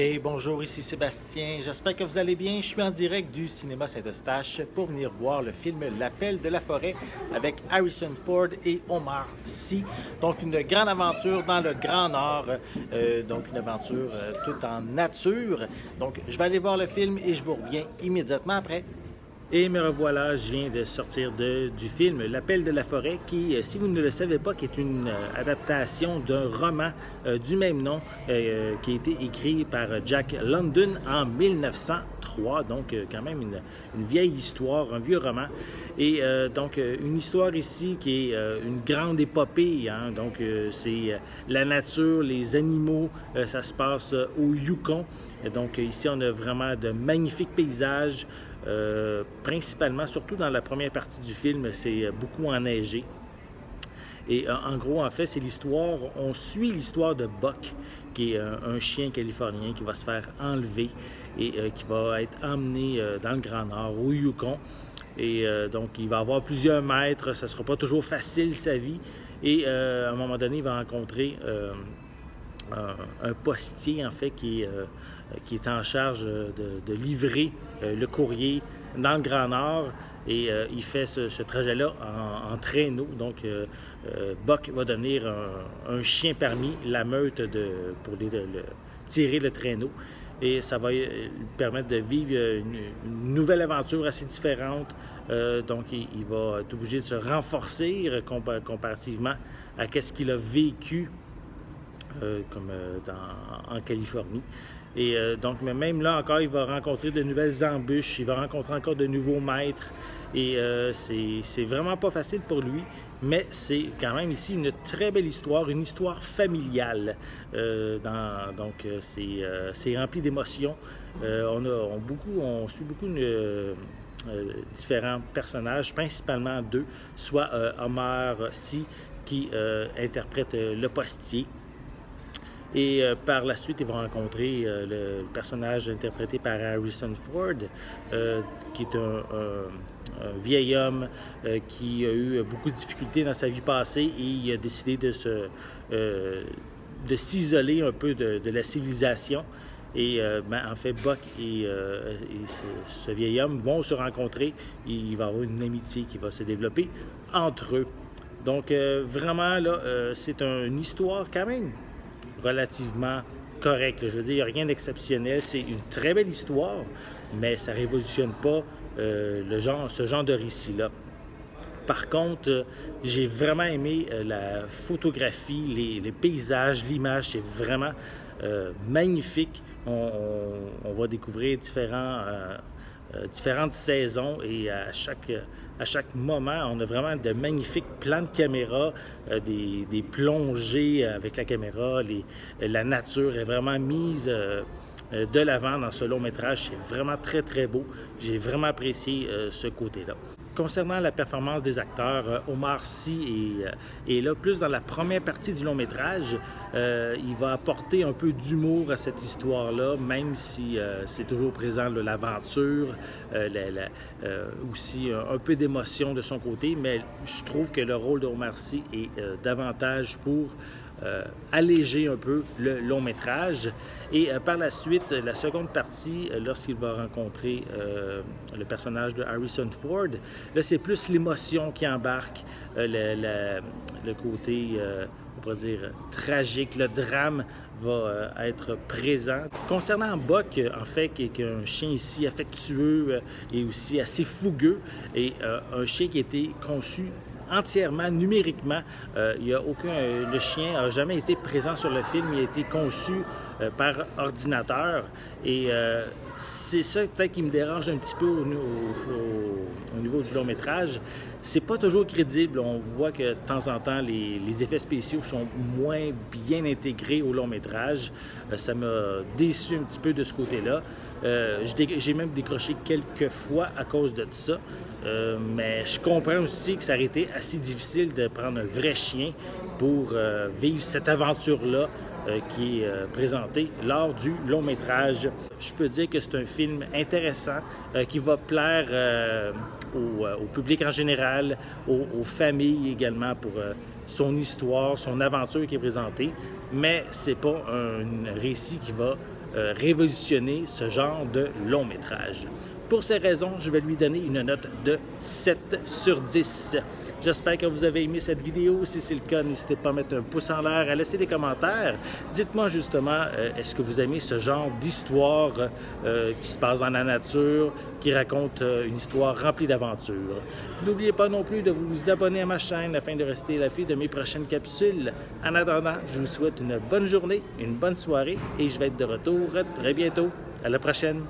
Et bonjour, ici Sébastien. J'espère que vous allez bien. Je suis en direct du cinéma Saint-Eustache pour venir voir le film L'appel de la forêt avec Harrison Ford et Omar Sy. Donc une grande aventure dans le Grand Nord, euh, donc une aventure euh, toute en nature. Donc je vais aller voir le film et je vous reviens immédiatement après. Et me revoilà, je viens de sortir de, du film L'appel de la forêt, qui, euh, si vous ne le savez pas, qui est une euh, adaptation d'un roman euh, du même nom qui a été écrit par Jack London en 1903. Donc, quand même une, une, vieille histoire, un vieux roman. Et donc, une histoire ici qui est une grande épopée. Hein? Donc, c'est la nature, les animaux. ça se passe au Yukon. Donc, ici, on a vraiment de magnifiques paysages. Euh, principalement, surtout dans la première partie du film, c'est beaucoup enneigé. Et euh, en gros, en fait, c'est l'histoire, on suit l'histoire de Buck, qui est un, chien californien qui va se faire enlever et euh, qui va être emmené euh, dans le Grand Nord, au Yukon. Et euh, donc, il va avoir plusieurs maîtres, ça ne sera pas toujours facile sa vie. Et euh, à un moment donné, il va rencontrer un, postier, en fait, qui est qui est en charge de, de livrer euh, le courrier dans le Grand Nord. Et euh, il fait ce, trajet-là en, traîneau. Donc, euh, Buck va devenir un, chien parmi la meute de, pour tirer le traîneau. Et ça va lui permettre de vivre une, nouvelle aventure assez différente. donc, il, va être obligé de se renforcer comparativement à ce qu'il a vécu comme dans, en Californie. Et euh, donc, mais même là encore, il va rencontrer de nouvelles embûches, il va rencontrer encore de nouveaux maîtres. Et euh, c'est vraiment pas facile pour lui, mais c'est quand même ici une très belle histoire, une histoire familiale. Euh, donc, c'est euh, rempli d'émotions. Euh, on, suit beaucoup une, différents personnages, principalement deux, soit Omar Sy qui interprète le postier, et euh, par la suite, ils vont rencontrer euh, le, personnage interprété par Harrison Ford, euh, qui est un, vieil homme qui a eu beaucoup de difficultés dans sa vie passée et il a décidé de se de s'isoler un peu de, la civilisation. Et ben, en fait, Buck et, ce, vieil homme vont se rencontrer et il va y avoir une amitié qui va se développer entre eux. Donc, vraiment, là, c'est un, une histoire quand même relativement correct. Je veux dire, il n'y a rien d'exceptionnel. C'est une très belle histoire, mais ça ne révolutionne pas euh, le genre, ce genre de récit-là. Par contre, euh, j'ai vraiment aimé euh, la photographie, les, paysages, l'image, c'est vraiment magnifique. On, va découvrir différentes saisons et à chaque à chaque moment. On a vraiment de magnifiques plans de caméra, euh, des, plongées avec la caméra. Les, la nature est vraiment mise euh, de l'avant dans ce long métrage. C'est vraiment très, très beau. J'ai vraiment apprécié euh, ce côté-là. Concernant la performance des acteurs, euh, Omar Sy est, est, là plus dans la première partie du long métrage. Euh, il va apporter un peu d'humour à cette histoire-là, même si euh, c'est toujours présent l'aventure, aussi un peu d'émotion de son côté, mais je trouve que le rôle d'Omar Sy est davantage pour euh, alléger un peu le long métrage. Et euh, par la suite, la seconde partie, euh, lorsqu'il va rencontrer le personnage de Harrison Ford, là, c'est plus l'émotion qui embarque, le, le, le, côté, on pourrait dire, tragique, le drame va être présent. Concernant Buck, en fait, qui est un chien ici affectueux et aussi assez fougueux, et un chien qui a été conçu entièrement numériquement. Euh, il y a aucun, euh, le chien n'a jamais été présent sur le film, il a été conçu euh, par ordinateur et c'est ça peut-être qui me dérange un petit peu au, au, au, niveau du long métrage. C'est pas toujours crédible. On voit que de temps en temps, les, effets spéciaux sont moins bien intégrés au long métrage. Ça m'a déçu un petit peu de ce côté-là. Euh, j'ai même décroché quelques fois à cause de ça. Euh, mais je comprends aussi que ça aurait été assez difficile de prendre un vrai chien pour euh, vivre cette aventure-là qui est présentée lors du long métrage. Je peux dire que c'est un film intéressant qui va plaire au, au, public en général, aux, aux familles également pour son histoire, son aventure qui est présentée, mais c'est pas un récit qui va euh, révolutionner ce genre de long métrage. Pour ces raisons, je vais lui donner une note de 7 sur 10. J'espère que vous avez aimé cette vidéo. Si c'est le cas, n'hésitez pas à mettre un pouce en l'air, à laisser des commentaires. Dites-moi justement, euh, est-ce que vous aimez ce genre d'histoire euh, qui se passe dans la nature, qui raconte une histoire remplie d'aventures? N'oubliez pas non plus de vous abonner à ma chaîne afin de rester à la file de mes prochaines capsules. En attendant, je vous souhaite une bonne journée, une bonne soirée et je vais être de retour très bientôt. À la prochaine!